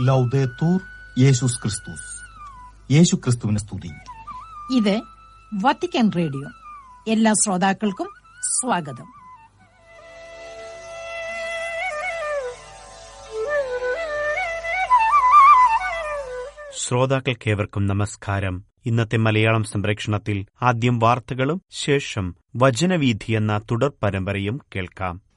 ലൗദേത്തൂർ യേശുസ് ക്രിസ്തുസ് യേശു ക്രിസ്തുവിനെ സ്തുതി. ഇത് വത്തിക്കാൻ റേഡിയോ. എല്ലാ ശ്രോതാക്കൾക്കും സ്വാഗതം. ശ്രോതാക്കൾക്കേവർക്കും നമസ്കാരം. ഇന്നത്തെ മലയാളം സംപ്രേക്ഷണത്തിൽ ആദ്യം വാർത്തകളും ശേഷം വചനവീധി എന്ന തുടർ പരമ്പരയും കേൾക്കാം.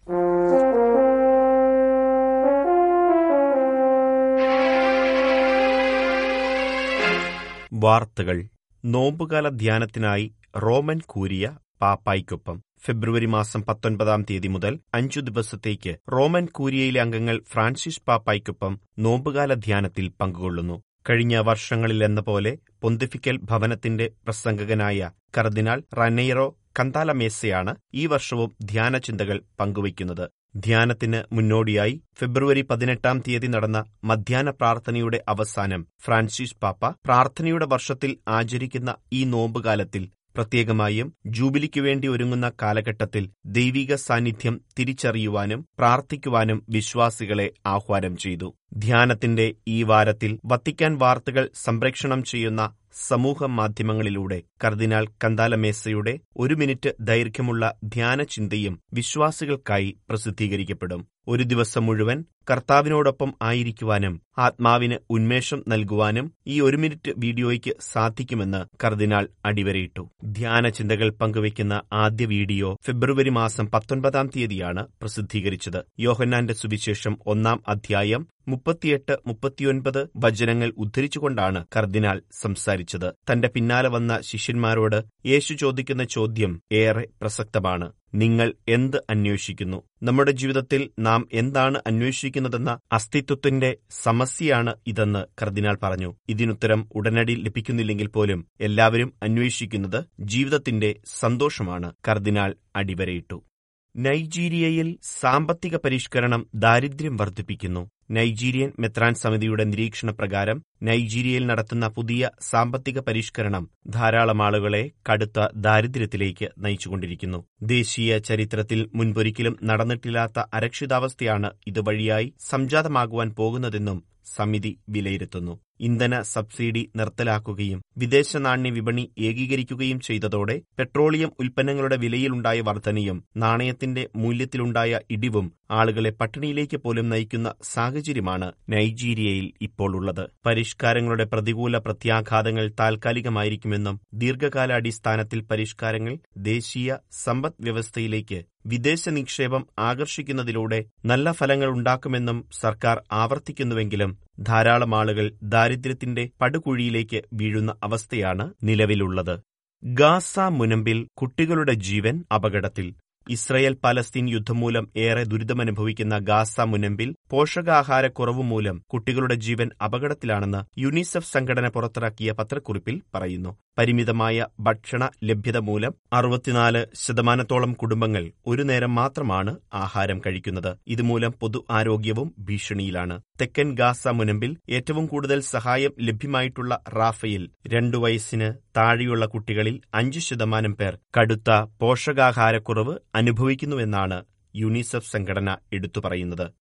വാർത്തകൾ. നോമ്പുകാല ധ്യാനത്തിനായി റോമൻ കൂരിയ പാപ്പായ്ക്കൊപ്പം ഫെബ്രുവരി മാസം പത്തൊൻപതാം തീയതി മുതൽ അഞ്ചു ദിവസത്തേക്ക് റോമൻ കൂരിയയിലെ അംഗങ്ങൾ ഫ്രാൻസിസ് പാപ്പായ്ക്കൊപ്പം നോമ്പുകാല ധ്യാനത്തിൽ പങ്കുകൊള്ളുന്നു. കഴിഞ്ഞ വർഷങ്ങളിലെന്ന പോലെ പൊന്തിഫിക്കൽ ഭവനത്തിന്റെ പ്രസംഗകനായ കർദിനാൾ റനൈറോ കന്താലമേസയാണ് ഈ വർഷവും ധ്യാനചിന്തകൾ പങ്കുവയ്ക്കുന്നത്. ധ്യാനത്തിന് മുന്നോടിയായി ഫെബ്രുവരി പതിനെട്ടാം തീയതി നടന്ന മധ്യാഹ്ന പ്രാർത്ഥനയുടെ അവസാനം ഫ്രാൻസിസ് പാപ്പ പ്രാർത്ഥനയുടെ വർഷത്തിൽ ആചരിക്കുന്ന ഈ നോമ്പുകാലത്തിൽ പ്രത്യേകമായും ജൂബിലിക്ക് വേണ്ടി ഒരുങ്ങുന്ന കാലഘട്ടത്തിൽ ദൈവിക സാന്നിധ്യം തിരിച്ചറിയുവാനും പ്രാർത്ഥിക്കുവാനും വിശ്വാസികളെ ആഹ്വാനം ചെയ്തു. ധ്യാനത്തിന്റെ ഈ വാരത്തിൽ വത്തിക്കാൻ വാർത്തകൾ സംപ്രേക്ഷണം ചെയ്യുന്ന സമൂഹ മാധ്യമങ്ങളിലൂടെ കർദിനാൾ കന്താലമേസയുടെ ഒരു മിനിറ്റ് ദൈർഘ്യമുള്ള ധ്യാനചിന്തയും വിശ്വാസികൾക്കായി പ്രസിദ്ധീകരിക്കപ്പെടും. ഒരു ദിവസം മുഴുവൻ കർത്താവിനോടൊപ്പം ആയിരിക്കുവാനും ആത്മാവിന് ഉന്മേഷം നൽകുവാനും ഈ ഒരു മിനിറ്റ് വീഡിയോയ്ക്ക് സാധിക്കുമെന്ന് കർദിനാൾ അടിവരയിട്ടു. ധ്യാന ചിന്തകൾ പങ്കുവയ്ക്കുന്ന ആദ്യ വീഡിയോ ഫെബ്രുവരി മാസം പത്തൊൻപതാം തീയതിയാണ് പ്രസിദ്ധീകരിച്ചത്. യോഹന്നാന്റെ സുവിശേഷം ഒന്നാം അധ്യായം മുപ്പത്തിയെട്ട് മുപ്പത്തിയൊൻപത് വചനങ്ങൾ ഉദ്ധരിച്ചുകൊണ്ടാണ് കർദിനാൾ സംസാരിച്ചത്. തന്റെ പിന്നാലെ വന്ന ശിഷ്യന്മാരോട് യേശു ചോദിക്കുന്ന ചോദ്യം ഏറെ പ്രസക്തമാണ്. നിങ്ങൾ എന്ത് അന്വേഷിക്കുന്നു? നമ്മുടെ ജീവിതത്തിൽ നാം എന്താണ് അന്വേഷിക്കുന്നതെന്ന അസ്തിത്വത്തിന്റെ സമസ്യയാണ് ഇതെന്ന് കർദിനാൾ പറഞ്ഞു. ഇതിനുത്തരം ഉടനടി ലഭിക്കുന്നില്ലെങ്കിൽ പോലും എല്ലാവരും അന്വേഷിക്കുന്നത് ജീവിതത്തിന്റെ സന്തോഷമാണ് കർദിനാൾ അടിവരയിട്ടു. നൈജീരിയയിൽ സാമ്പത്തിക പരിഷ്കരണം ദാരിദ്ര്യം വർദ്ധിപ്പിക്കുന്നു. നൈജീരിയൻ മെത്രാൻ സമിതിയുടെ നിരീക്ഷണ പ്രകാരം നൈജീരിയയിൽ നടത്തുന്ന പുതിയ സാമ്പത്തിക പരിഷ്കരണം ധാരാളം ആളുകളെ കടുത്ത ദാരിദ്ര്യത്തിലേക്ക് നയിച്ചുകൊണ്ടിരിക്കുന്നു. ദേശീയ ചരിത്രത്തിൽ മുൻപൊരിക്കലും നടന്നിട്ടില്ലാത്ത അരക്ഷിതാവസ്ഥയാണ് ഇതുവഴിയായി സംജാതമാകുവാൻ പോകുന്നതെന്നും സമിതി വിലയിരുത്തുന്നു. ഇന്ധന സബ്സിഡി നിർത്തലാക്കുകയും വിദേശ നാണ്യ വിപണി ഏകീകരിക്കുകയും ചെയ്തതോടെ പെട്രോളിയം ഉൽപ്പന്നങ്ങളുടെ വിലയിലുണ്ടായ വർധനയും നാണയത്തിന്റെ മൂല്യത്തിലുണ്ടായ ഇടിവും ആളുകളെ പട്ടിണിയിലേക്ക് പോലും നയിക്കുന്ന സാഹചര്യമാണ് നൈജീരിയയിൽ ഇപ്പോൾ ഉള്ളത്. പരിഷ്കാരങ്ങളുടെ പ്രതികൂല പ്രത്യാഘാതങ്ങൾ താൽക്കാലികമായിരിക്കുമെന്നും ദീർഘകാലാടിസ്ഥാനത്തിൽ പരിഷ്കാരങ്ങൾ ദേശീയ സമ്പദ് വ്യവസ്ഥയിലേക്ക് വിദേശ നിക്ഷേപം ആകർഷിക്കുന്നതിലൂടെ നല്ല ഫലങ്ങൾ ഉണ്ടാക്കുമെന്നും സർക്കാർ ആവർത്തിക്കുന്നുവെങ്കിലും ധാരാളം ആളുകൾ ദാരിദ്ര്യത്തിന്റെ പടുകുഴിയിലേക്ക് വീഴുന്ന അവസ്ഥയാണ് നിലവിലുള്ളത്. ഗാസ മുനമ്പിൽ കുട്ടികളുടെ ജീവൻ അപകടത്തിൽ. ഇസ്രയേൽ പലസ്തീൻ യുദ്ധം മൂലം ഏറെ ദുരിതമനുഭവിക്കുന്ന ഗാസ മുനമ്പിൽ പോഷകാഹാരക്കുറവ് മൂലം കുട്ടികളുടെ ജീവൻ അപകടത്തിലാണെന്ന് യുനിസെഫ് സംഘടന പുറത്തിറക്കിയ പത്രക്കുറിപ്പിൽ പറയുന്നു. പരിമിതമായ ഭക്ഷണ ലഭ്യത മൂലം അറുപത്തിനാല് ശതമാനത്തോളം കുടുംബങ്ങൾ ഒരു നേരം മാത്രമാണ് ആഹാരം കഴിക്കുന്നത്. ഇതുമൂലം പൊതു ആരോഗ്യവും ഭീഷണിയിലാണ്. തെക്കൻ ഗാസ മുനമ്പിൽ ഏറ്റവും കൂടുതൽ സഹായം ലഭ്യമായിട്ടുള്ള റാഫയിൽ രണ്ടു വയസ്സിന് താഴെയുള്ള കുട്ടികളിൽ അഞ്ച് ശതമാനം പേർ കടുത്ത പോഷകാഹാരക്കുറവ് അനുഭവിക്കുന്നുവെന്നാണ് യുനിസെഫ് സംഘടന എടുത്തു പറയുന്നത്.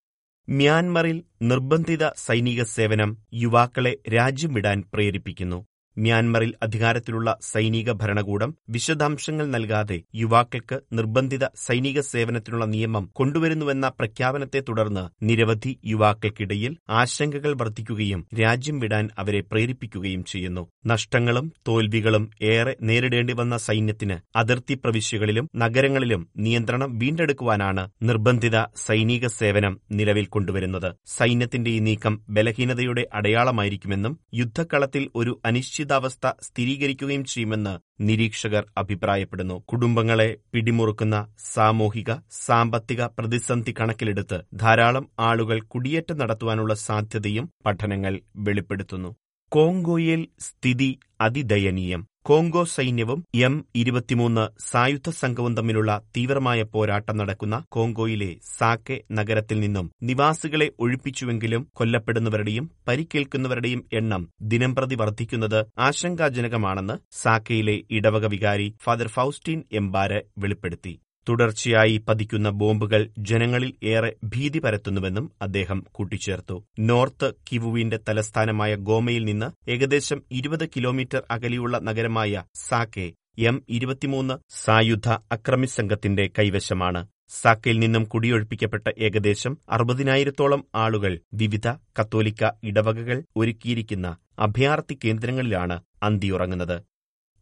മ്യാൻമറിൽ നിർബന്ധിത സൈനിക സേവനം യുവാക്കളെ രാജ്യം വിടാൻ പ്രേരിപ്പിക്കുന്നു. മ്യാൻമറിൽ അധികാരത്തിലുള്ള സൈനിക ഭരണകൂടം വിശദാംശങ്ങൾ നൽകാതെ യുവാക്കൾക്ക് നിർബന്ധിത സൈനിക സേവനത്തിനുള്ള നിയമം കൊണ്ടുവരുന്നുവെന്ന പ്രഖ്യാപനത്തെ തുടർന്ന് നിരവധി യുവാക്കൾക്കിടയിൽ ആശങ്കകൾ വർദ്ധിക്കുകയും രാജ്യം വിടാൻ അവരെ പ്രേരിപ്പിക്കുകയും ചെയ്യുന്നു. നഷ്ടങ്ങളും തോൽവികളും ഏറെ നേരിടേണ്ടി വന്ന സൈന്യത്തിന് അതിർത്തി പ്രവിശ്യകളിലും നഗരങ്ങളിലും നിയന്ത്രണം വീണ്ടെടുക്കുവാനാണ് നിർബന്ധിത സൈനിക സേവനം നിലവിൽ കൊണ്ടുവരുന്നത്. സൈന്യത്തിന്റെ ഈ നീക്കം ബലഹീനതയുടെ അടയാളമായിരിക്കുമെന്നും യുദ്ധക്കളത്തിൽ ഒരു അനിശ്ചിത അനിശ്ചിതാവസ്ഥ സ്ഥിരീകരിക്കുകയും ചെയ്യുമെന്ന് നിരീക്ഷകർ അഭിപ്രായപ്പെടുന്നു. കുടുംബങ്ങളെ പിടിമുറുക്കുന്ന സാമൂഹിക സാമ്പത്തിക പ്രതിസന്ധി കണക്കിലെടുത്ത് ധാരാളം ആളുകൾ കുടിയേറ്റം നടത്തുവാനുള്ള സാധ്യതയും പഠനങ്ങൾ വെളിപ്പെടുത്തുന്നു. കോങ്കോയിൽ സ്ഥിതി അതിദയനീയം. കോങ്കോ സൈന്യവും എം ഇരുപത്തിമൂന്ന് സായുധ സംഘവും തമ്മിലുള്ള തീവ്രമായ പോരാട്ടം നടക്കുന്ന കോങ്കോയിലെ സാക്കെ നഗരത്തിൽ നിന്നും നിവാസികളെ ഒഴിപ്പിച്ചുവെങ്കിലും കൊല്ലപ്പെടുന്നവരുടെയും പരിക്കേൽക്കുന്നവരുടെയും എണ്ണം ദിനംപ്രതി വർദ്ധിക്കുന്നത് ആശങ്കാജനകമാണെന്ന് സാക്കയിലെ ഇടവക വികാരി ഫാദർ ഫൌസ്റ്റീൻ എംബാര് വെളിപ്പെടുത്തി. തുടർച്ചയായി പതിക്കുന്ന ബോംബുകൾ ജനങ്ങളിൽ ഏറെ ഭീതി പരത്തുന്നുവെന്നും അദ്ദേഹം കൂട്ടിച്ചേർത്തു. നോർത്ത് കിവുവിന്റെ തലസ്ഥാനമായ ഗോമയിൽ നിന്ന് ഏകദേശം ഇരുപത് കിലോമീറ്റർ അകലെയുള്ള നഗരമായ സാക്കെ എം ഇരുപത്തിമൂന്ന് സായുധ അക്രമി സംഘത്തിന്റെ കൈവശമാണ്. സാക്കയിൽ നിന്നും കുടിയൊഴിപ്പിക്കപ്പെട്ട ഏകദേശം അറുപതിനായിരത്തോളം ആളുകൾ വിവിധ കത്തോലിക്ക ഇടവകകൾ ഒരുക്കിയിരിക്കുന്ന അഭയാർത്ഥി കേന്ദ്രങ്ങളിലാണ് അന്തിയുറങ്ങുന്നത്.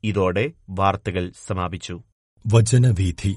ഇതോടെ വാർത്തകൾ സമാപിച്ചു. വചനവീഥി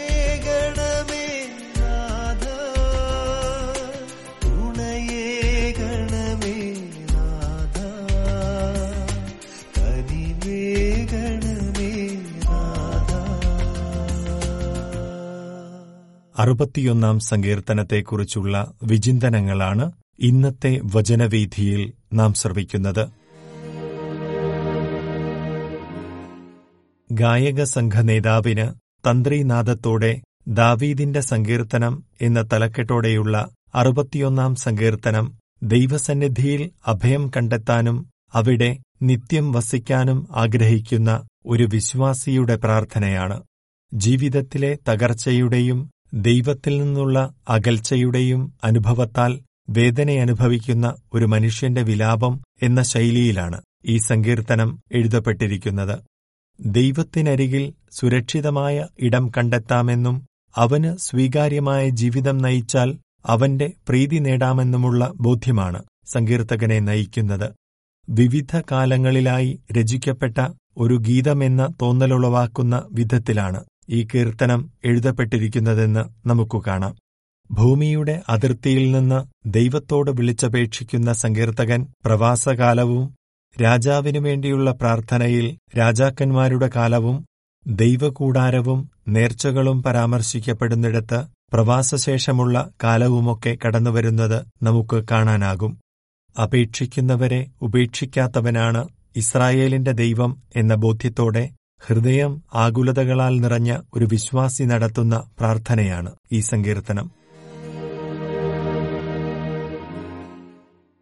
അറുപത്തിയൊന്നാം സങ്കീർത്തനത്തെക്കുറിച്ചുള്ള വിചിന്തനങ്ങളാണ് ഇന്നത്തെ വചനവീഥിയിൽ നാം ശ്രവിക്കുന്നത്. ഗായക സംഘ നേതാവിന് തന്ത്രിനാദത്തോടെ ദാവീദിന്റെ സങ്കീർത്തനം എന്ന തലക്കെട്ടോടെയുള്ള അറുപത്തിയൊന്നാം സങ്കീർത്തനം ദൈവസന്നിധിയിൽ അഭയം കണ്ടെത്താനും അവിടെ നിത്യം വസിക്കാനും ആഗ്രഹിക്കുന്ന ഒരു വിശ്വാസിയുടെ പ്രാർത്ഥനയാണ്. ജീവിതത്തിലെ തകർച്ചയുടെയും ദൈവത്തിൽ നിന്നുള്ള അകൽച്ചയുടെയും അനുഭവത്താൽ വേദനയനുഭവിക്കുന്ന ഒരു മനുഷ്യന്റെ വിലാപം എന്ന ശൈലിയിലാണ് ഈ സങ്കീർത്തനം എഴുതപ്പെട്ടിരിക്കുന്നത്. ദൈവത്തിനരികിൽ സുരക്ഷിതമായ ഇടം കണ്ടെത്താമെന്നും അവന് സ്വീകാര്യമായ ജീവിതം നയിച്ചാൽ അവന്റെ പ്രീതി നേടാമെന്നുമുള്ള ബോധ്യമാണ് സങ്കീർത്തകനെ നയിക്കുന്നത്. വിവിധ കാലങ്ങളിലായി രചിക്കപ്പെട്ട ഒരു ഗീതമെന്ന തോന്നലുളവാക്കുന്ന വിധത്തിലാണ് ഈ കീർത്തനം എഴുതപ്പെട്ടിരിക്കുന്നതെന്ന് നമുക്കു കാണാം. ഭൂമിയുടെ അതിർത്തിയിൽ നിന്ന് ദൈവത്തോട് വിളിച്ചപേക്ഷിക്കുന്ന സങ്കീർത്തകൻ പ്രവാസകാലവും രാജാവിനു വേണ്ടിയുള്ള പ്രാർത്ഥനയിൽ രാജാക്കന്മാരുടെ കാലവും ദൈവകൂടാരവും നേർച്ചകളും പരാമർശിക്കപ്പെടുന്നിടത്ത് പ്രവാസശേഷമുള്ള കാലവുമൊക്കെ കടന്നുവരുന്നത് നമുക്ക് കാണാനാകും. അപേക്ഷിക്കുന്നവരെ ഉപേക്ഷിക്കാത്തവനാണ് ഇസ്രായേലിന്റെ ദൈവം എന്ന ബോധ്യത്തോടെ ഹൃദയം ആകുലതകളാൽ നിറഞ്ഞ ഒരു വിശ്വാസി നടത്തുന്ന പ്രാർത്ഥനയാണ് ഈ സങ്കീർത്തനം.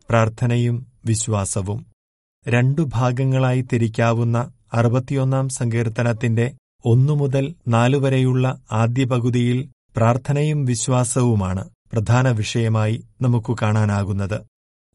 പ്രാർത്ഥനയും വിശ്വാസവും രണ്ടു ഭാഗങ്ങളായി തിരിക്കാവുന്ന അറുപത്തിയൊന്നാം സങ്കീർത്തനത്തിന്റെ ഒന്നു മുതൽ നാലുവരെയുള്ള ആദ്യ പകുതിയിൽ പ്രാർത്ഥനയും വിശ്വാസവുമാണ് പ്രധാന വിഷയമായി നമുക്കു കാണാനാകുന്നത്.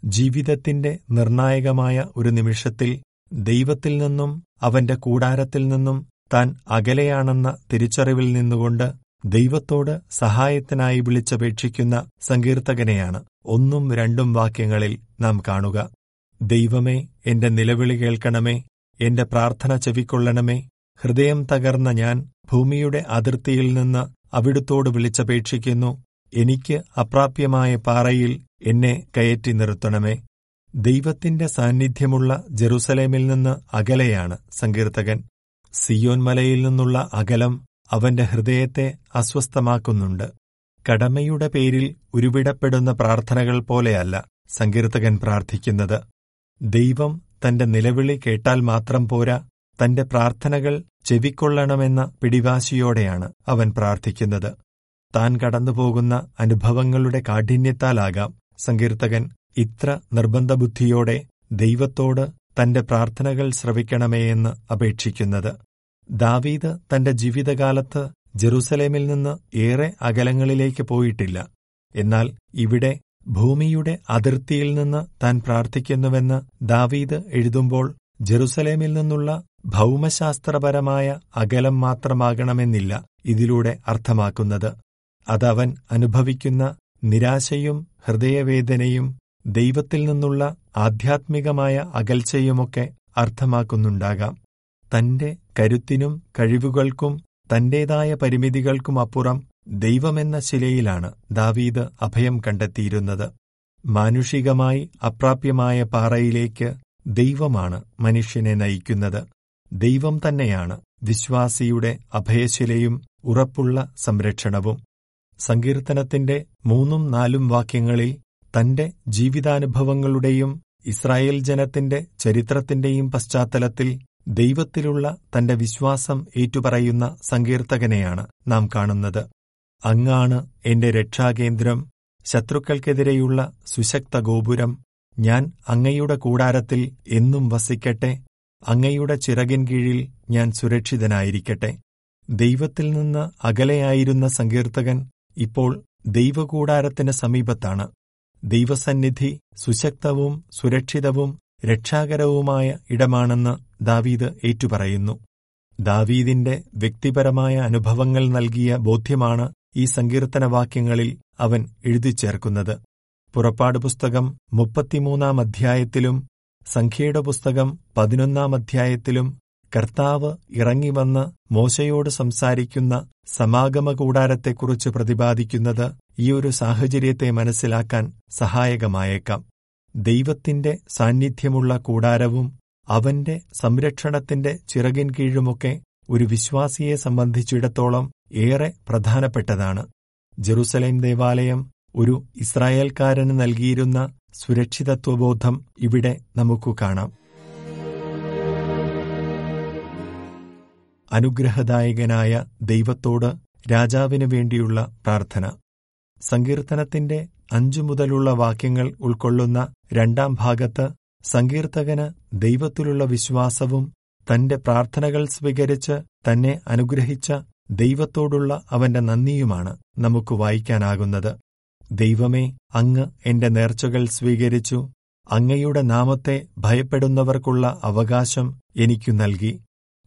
ജീവിതത്തിന്റെ നിർണായകമായ ഒരു നിമിഷത്തിൽ ദൈവത്തിൽ നിന്നും അവന്റെ കൂടാരത്തിൽ നിന്നും താൻ അകലെയാണെന്ന തിരിച്ചറിവിൽ നിന്നുകൊണ്ട് ദൈവത്തോട് സഹായത്തിനായി വിളിച്ചപേക്ഷിക്കുന്ന സങ്കീർത്തകനെയാണ്. ഒന്നും രണ്ടും വാക്യങ്ങളിൽ നാം കാണുക. ദൈവമേ എന്റെ നിലവിളി കേൾക്കണമേ എന്റെ പ്രാർത്ഥന ചെവിക്കൊള്ളണമേ ഹൃദയം തകർന്ന ഞാൻ ഭൂമിയുടെ അതിർത്തിയിൽ നിന്ന് അവിടുത്തോട് വിളിച്ചപേക്ഷിക്കുന്നു എനിക്ക് അപ്രാപ്യമായ പാറയിൽ എന്നെ കയറ്റി നിർത്തണമേ. ദൈവത്തിന്റെ സാന്നിധ്യമുള്ള ജെറുസലേമിൽ നിന്ന് അകലെയാണ് സങ്കീർത്തകൻ. സിയോൻ മലയിൽ നിന്നുള്ള അകലം അവന്റെ ഹൃദയത്തെ അസ്വസ്ഥമാക്കുന്നുണ്ട്. കടമയുടെ പേരിൽ ഉരുവിടപ്പെടുന്ന പ്രാർത്ഥനകൾ പോലെയല്ല സങ്കീർത്തകൻ പ്രാർത്ഥിക്കുന്നത്. ദൈവം തന്റെ നിലവിളി കേട്ടാൽ മാത്രം പോരാ തന്റെ പ്രാർത്ഥനകൾ ചെവിക്കൊള്ളണമെന്ന പിടിവാശിയോടെയാണ് അവൻ പ്രാർത്ഥിക്കുന്നത്. താൻ കടന്നുപോകുന്ന അനുഭവങ്ങളുടെ കാഠിന്യത്താലാകാം സങ്കീർത്തകൻ. ഇത്ര നിർബന്ധബുദ്ധിയോടെ ദൈവത്തോട് തന്റെ പ്രാർത്ഥനകൾ ശ്രവിക്കണമേയെന്ന് അപേക്ഷിക്കുന്നത്. ദാവീദ് തന്റെ ജീവിതകാലത്ത് ജെറുസലേമിൽ നിന്ന് ഏറെ അകലങ്ങളിലേക്ക് പോയിട്ടില്ല. എന്നാൽ ഇവിടെ ഭൂമിയുടെ അതിർത്തിയിൽ നിന്ന് താൻ പ്രാർത്ഥിക്കുന്നുവെന്ന് ദാവീദ് എഴുതുമ്പോൾ ജെറുസലേമിൽ നിന്നുള്ള ഭൗമശാസ്ത്രപരമായ അകലം മാത്രമാകണമെന്നില്ല ഇതിലൂടെ അർത്ഥമാക്കുന്നത്. അതവൻ അനുഭവിക്കുന്ന നിരാശയും ഹൃദയവേദനയും ദൈവത്തിൽ നിന്നുള്ള ആധ്യാത്മികമായ അകൽച്ചയുമൊക്കെ അർത്ഥമാക്കുന്നുണ്ടാകാം. തന്റെ കരുത്തിനും കഴിവുകൾക്കും തന്റേതായ പരിമിതികൾക്കുമപ്പുറം ദൈവമെന്ന ശിലയിലാണ് ദാവീദ് അഭയം കണ്ടെത്തിയിരുന്നത്. മാനുഷികമായി അപ്രാപ്യമായ പാറയിലേക്ക് ദൈവമാണ് മനുഷ്യനെ നയിക്കുന്നത്. ദൈവം തന്നെയാണ് വിശ്വാസിയുടെ അഭയശിലയും ഉറപ്പുള്ള സംരക്ഷണവും. സങ്കീർത്തനത്തിന്റെ മൂന്നും നാലും വാക്യങ്ങളിൽ തന്റെ ജീവിതാനുഭവങ്ങളുടെയും ഇസ്രായേൽ ജനത്തിന്റെ ചരിത്രത്തിന്റെയും പശ്ചാത്തലത്തിൽ ദൈവത്തിലുള്ള തന്റെ വിശ്വാസം ഏറ്റുപറയുന്ന സങ്കീർത്തകനെയാണ് നാം കാണുന്നത്. അങ്ങാണ് എന്റെ രക്ഷാകേന്ദ്രം. ശത്രുക്കൾക്കെതിരെയുള്ള സുശക്ത ഗോപുരം. ഞാൻ അങ്ങയുടെ കൂടാരത്തിൽ എന്നും വസിക്കട്ടെ. അങ്ങയുടെ ചിറകിൻ കീഴിൽ ഞാൻ സുരക്ഷിതനായിരിക്കട്ടെ. ദൈവത്തിൽ നിന്ന് അകലെയായിരുന്ന സങ്കീർത്തകൻ ഇപ്പോൾ ദൈവകൂടാരത്തിന് സമീപത്താണ്. ദൈവസന്നിധി സുശക്തവും സുരക്ഷിതവും രക്ഷാകരവുമായ ഇടമാണെന്ന് ദാവീദ് ഏറ്റുപറയുന്നു. ദാവീദിന്റെ വ്യക്തിപരമായ അനുഭവങ്ങൾ നൽകിയ ബോധ്യമാണ് ഈ സങ്കീർത്തനവാക്യങ്ങളിൽ അവൻ എഴുതിച്ചേർക്കുന്നത്. പുറപ്പാട് പുസ്തകം മുപ്പത്തിമൂന്നാം അധ്യായത്തിലും സംഖ്യയുടെ പുസ്തകം പതിനൊന്നാം അധ്യായത്തിലും കർത്താവ് ഇറങ്ങിവന്ന് മോശയോട് സംസാരിക്കുന്ന സമാഗമ കൂടാരത്തെക്കുറിച്ച് പ്രതിപാദിക്കുന്നത് ഈ ഒരു സാഹചര്യത്തെ മനസ്സിലാക്കാൻ സഹായകമായേക്കാം. ദൈവത്തിന്റെ സാന്നിധ്യമുള്ള കൂടാരവും അവന്റെ സംരക്ഷണത്തിന്റെ ചിറകിൻ കീഴുമൊക്കെ ഒരു വിശ്വാസിയെ സംബന്ധിച്ചിടത്തോളം ഏറെ പ്രധാനപ്പെട്ടതാണ്. ജെറുസലേം ദേവാലയം ഒരു ഇസ്രായേൽക്കാരന് നൽകിയിരുന്ന സുരക്ഷിതത്വബോധം ഇവിടെ നമുക്കു കാണാം. അനുഗ്രഹദായകനായ ദൈവത്തോട് രാജാവിനു വേണ്ടിയുള്ള പ്രാർത്ഥന. സങ്കീർത്തനത്തിന്റെ അഞ്ചു മുതലുള്ള വാക്യങ്ങൾ ഉൾക്കൊള്ളുന്ന രണ്ടാം ഭാഗത്ത് സങ്കീർത്തകന് ദൈവത്തിലുള്ള വിശ്വാസവും തന്റെ പ്രാർത്ഥനകൾ സ്വീകരിച്ച് തന്നെ അനുഗ്രഹിച്ച ദൈവത്തോടുള്ള അവന്റെ നന്ദിയുമാണ് നമുക്ക് വായിക്കാനാകുന്നത്. ദൈവമേ അങ്ങ് എന്റെ നേർച്ചകൾ സ്വീകരിച്ചു. അങ്ങയുടെ നാമത്തെ ഭയപ്പെടുന്നവർക്കുള്ള അവകാശം എനിക്കു നൽകി.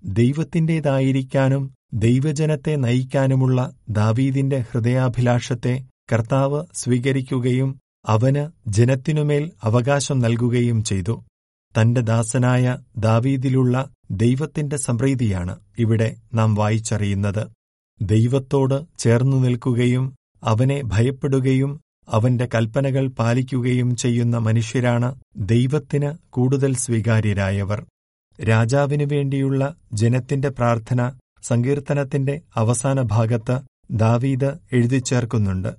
ദൈവത്തിന്റേതായിരിക്കാനും ദൈവജനത്തെ നയിക്കാനുമുള്ള ദാവീദിന്റെ ഹൃദയാഭിലാഷത്തെ കർത്താവ് സ്വീകരിക്കുകയും അവന് ജനത്തിനുമേൽ അവകാശം നൽകുകയും ചെയ്തു. തന്റെ ദാസനായ ദാവീദിലുള്ള ദൈവത്തിന്റെ സംപ്രീതിയാണ് ഇവിടെ നാം വായിച്ചറിയുന്നത്. ദൈവത്തോട് ചേർന്നു നിൽക്കുകയും അവനെ ഭയപ്പെടുകയും അവന്റെ കൽപ്പനകൾ പാലിക്കുകയും ചെയ്യുന്ന മനുഷ്യരാണ് ദൈവത്തിന് കൂടുതൽ സ്വീകാര്യരായവർ. രാജാവിനു വേണ്ടിയുള്ള ജനത്തിന്റെ പ്രാർത്ഥന സങ്കീർത്തനത്തിന്റെ അവസാന ഭാഗത്ത് ദാവീദ് എഴുതിച്ചേർക്കുന്നുണ്ട്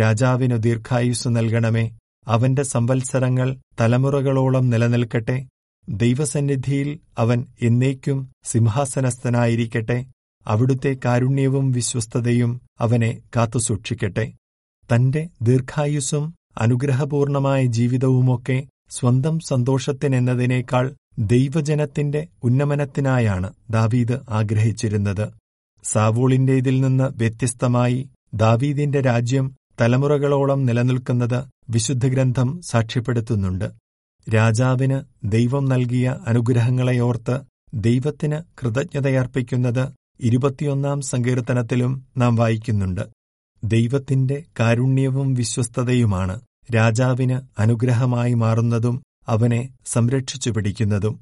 രാജാവിനു ദീർഘായുസ് നൽകണമേ. അവന്റെ സംവത്സരങ്ങൾ തലമുറകളോളം നിലനിൽക്കട്ടെ. ദൈവസന്നിധിയിൽ അവൻ എന്നേക്കും സിംഹാസനസ്ഥനായിരിക്കട്ടെ. അവിടുത്തെ കാരുണ്യവും വിശ്വസ്തതയും അവനെ കാത്തുസൂക്ഷിക്കട്ടെ. തന്റെ ദീർഘായുസ്സും അനുഗ്രഹപൂർണമായ ജീവിതവുമൊക്കെ സ്വന്തം സന്തോഷത്തിനെന്നതിനേക്കാൾ ദൈവജനത്തിന്റെ ഉന്നമനത്തിനായാണ് ദാവീദ് ആഗ്രഹിച്ചിരുന്നത്. സാവൂളിന്റേതിൽ നിന്ന് വ്യത്യസ്തമായി ദാവീദിന്റെ രാജ്യം തലമുറകളോളം നിലനിൽക്കുന്നത് വിശുദ്ധഗ്രന്ഥം സാക്ഷ്യപ്പെടുത്തുന്നുണ്ട്. രാജാവിന് ദൈവം നൽകിയ അനുഗ്രഹങ്ങളെയോർത്ത് ദൈവത്തിന് കൃതജ്ഞതയർപ്പിക്കുന്നത് ഇരുപത്തിയൊന്നാം സങ്കീർത്തനത്തിലും നാം വായിക്കുന്നുണ്ട്. ദൈവത്തിന്റെ കാരുണ്യവും വിശ്വസ്തതയുമാണ് രാജാവിന് അനുഗ്രഹമായി മാറുന്നതും അവനെ സംരക്ഷിച്ചു പിടിക്കുന്നതും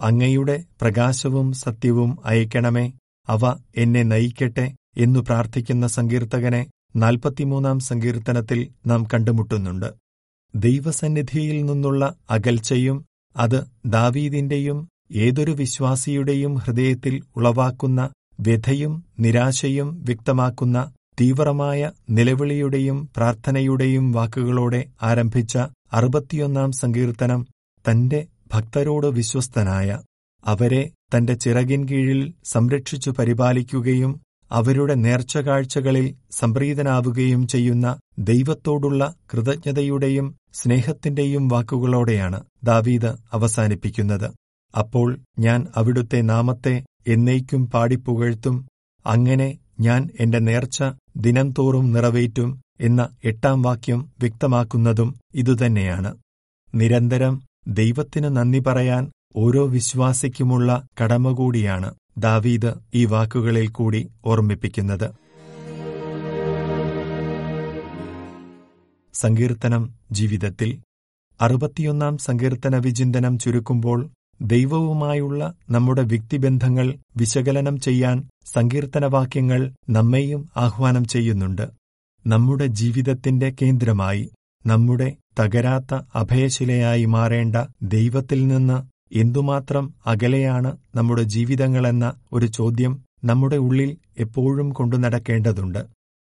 അങ്ങയുടെ പ്രകാശവും സത്യവും അയക്കണമേ അവ എന്നെ നയിക്കട്ടെ എന്നു പ്രാർത്ഥിക്കുന്ന സങ്കീർത്തകനെ നാൽപ്പത്തിമൂന്നാം സങ്കീർത്തനത്തിൽ നാം കണ്ടുമുട്ടുന്നുണ്ട്. ദൈവസന്നിധിയിൽ നിന്നുള്ള അകൽച്ചയും അത് ദാവീദിന്റെയും ഏതൊരു വിശ്വാസിയുടെയും ഹൃദയത്തിൽ ഉളവാക്കുന്ന വ്യഥയും നിരാശയും വ്യക്തമാക്കുന്ന തീവ്രമായ നിലവിളിയുടെയും പ്രാർത്ഥനയുടെയും വാക്കുകളോടെ ആരംഭിച്ച അറുപത്തിയൊന്നാം സങ്കീർത്തനം തന്റെ ഭക്തരോട് വിശ്വസ്തനായ അവരെ തന്റെ ചിറകിൻ കീഴിൽ സംരക്ഷിച്ചു പരിപാലിക്കുകയും അവരുടെ നേർച്ചകാഴ്ചകളിൽ സംപ്രീതനാവുകയും ചെയ്യുന്ന ദൈവത്തോടുള്ള കൃതജ്ഞതയുടെയും സ്നേഹത്തിന്റെയും വാക്കുകളോടെയാണ് ദാവീദ് അവസാനിപ്പിക്കുന്നത്. അപ്പോൾ ഞാൻ അവിടുത്തെ നാമത്തെ എന്നേക്കും പാടിപ്പുകഴ്ത്തും. അങ്ങനെ ഞാൻ എന്റെ നേർച്ച ദിനംതോറും നിറവേറ്റും എന്ന എട്ടാം വാക്യം വ്യക്തമാക്കുന്നതും ഇതുതന്നെയാണ്. നിരന്തരം ദൈവത്തിന് നന്ദി പറയാൻ ഓരോ വിശ്വാസിക്കുമുള്ള കടമ കൂടിയാണ് ദാവീദ് ഈ വാക്കുകളിൽ കൂടി ഓർമ്മിപ്പിക്കുന്നത്. സങ്കീർത്തനം ജീവിതത്തിൽ അറുപത്തിയൊന്നാം സങ്കീർത്തന വിചിന്തനം ചുരുക്കുമ്പോൾ ദൈവവുമായുള്ള നമ്മുടെ വ്യക്തിബന്ധങ്ങൾ വിശകലനം ചെയ്യാൻ സങ്കീർത്തനവാക്യങ്ങൾ നമ്മെയും ആഹ്വാനം ചെയ്യുന്നുണ്ട്. നമ്മുടെ ജീവിതത്തിന്റെ കേന്ദ്രമായി നമ്മുടെ തകരാത്ത അഭയശിലയായി മാറേണ്ട ദൈവത്തിൽ നിന്ന് എന്തുമാത്രം അകലെയാണ് നമ്മുടെ ജീവിതങ്ങളെന്ന ഒരു ചോദ്യം നമ്മുടെ ഉള്ളിൽ എപ്പോഴും കൊണ്ടു നടക്കേണ്ടതുണ്ട്.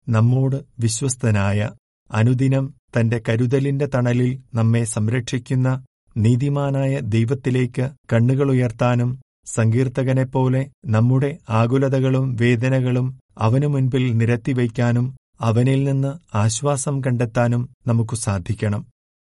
നമ്മോട് വിശ്വസ്തനായ അനുദിനം തന്റെ കരുതലിന്റെ തണലിൽ നമ്മെ സംരക്ഷിക്കുന്ന നീതിമാനായ ദൈവത്തിലേക്ക് കണ്ണുകളുയർത്താനും സങ്കീർത്തകനെപ്പോലെ നമ്മുടെ ആകുലതകളും വേദനകളും അവനു മുൻപിൽ നിരത്തിവയ്ക്കാനും അവനിൽ നിന്ന് ആശ്വാസം കണ്ടെത്താനും നമുക്ക് സാധിക്കണം.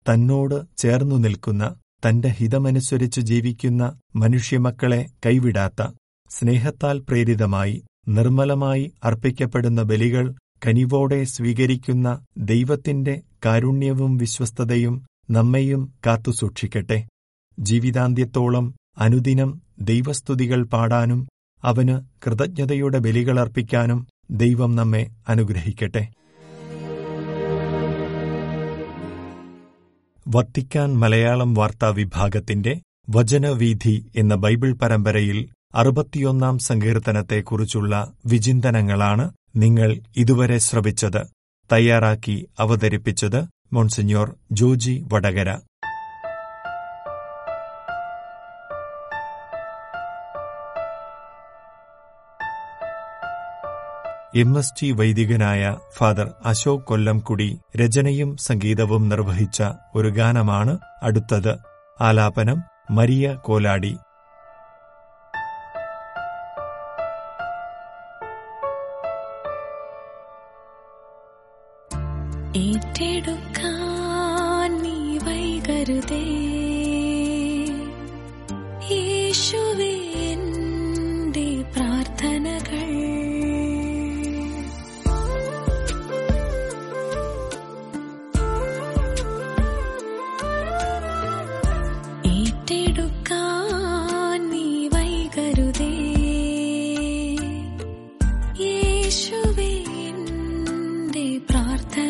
തന്നോട് ചേർന്നു നിൽക്കുന്ന തന്റെ ഹിതമനുസരിച്ച് ജീവിക്കുന്ന മനുഷ്യമക്കളെ കൈവിടാത്ത സ്നേഹത്താൽ പ്രേരിതമായി നിർമ്മലമായി അർപ്പിക്കപ്പെടുന്ന ബലികൾ കനിവോടെ സ്വീകരിക്കുന്ന ദൈവത്തിന്റെ കാരുണ്യവും വിശ്വസ്തതയും നമ്മെയും കാത്തുസൂക്ഷിക്കട്ടെ ജീവിതാന്ത്യത്തോളം അനുദിനം ദൈവസ്തുതികൾ പാടാനും അവന് കൃതജ്ഞതയുടെ ബലികളർപ്പിക്കാനും ദൈവം നമ്മെ അനുഗ്രഹിക്കട്ടെ. വത്തിക്കാൻ മലയാളം വാർത്താ വിഭാഗത്തിന്റെ വചനവീഥി എന്ന ബൈബിൾ പരമ്പരയിൽ അറുപത്തിയൊന്നാം സങ്കീർത്തനത്തെക്കുറിച്ചുള്ള വിചിന്തനങ്ങളാണ് നിങ്ങൾ ഇതുവരെ ശ്രവിച്ചത്. തയ്യാറാക്കി അവതരിപ്പിച്ചത് monsignor Joji Vadakara. M S T വൈദികനായ ഫാദർ അശോക് കൊല്ലംകുടി രചനയും സംഗീതവും നിർവഹിച്ച ഒരു ഗാനമാണ് അടുത്തത്. ആലാപനം മരിയ കോലാടി. ഏറ്റെടുക്കാൻ നീ വൈകരുതേ. പ്രാർത്ഥനകൾ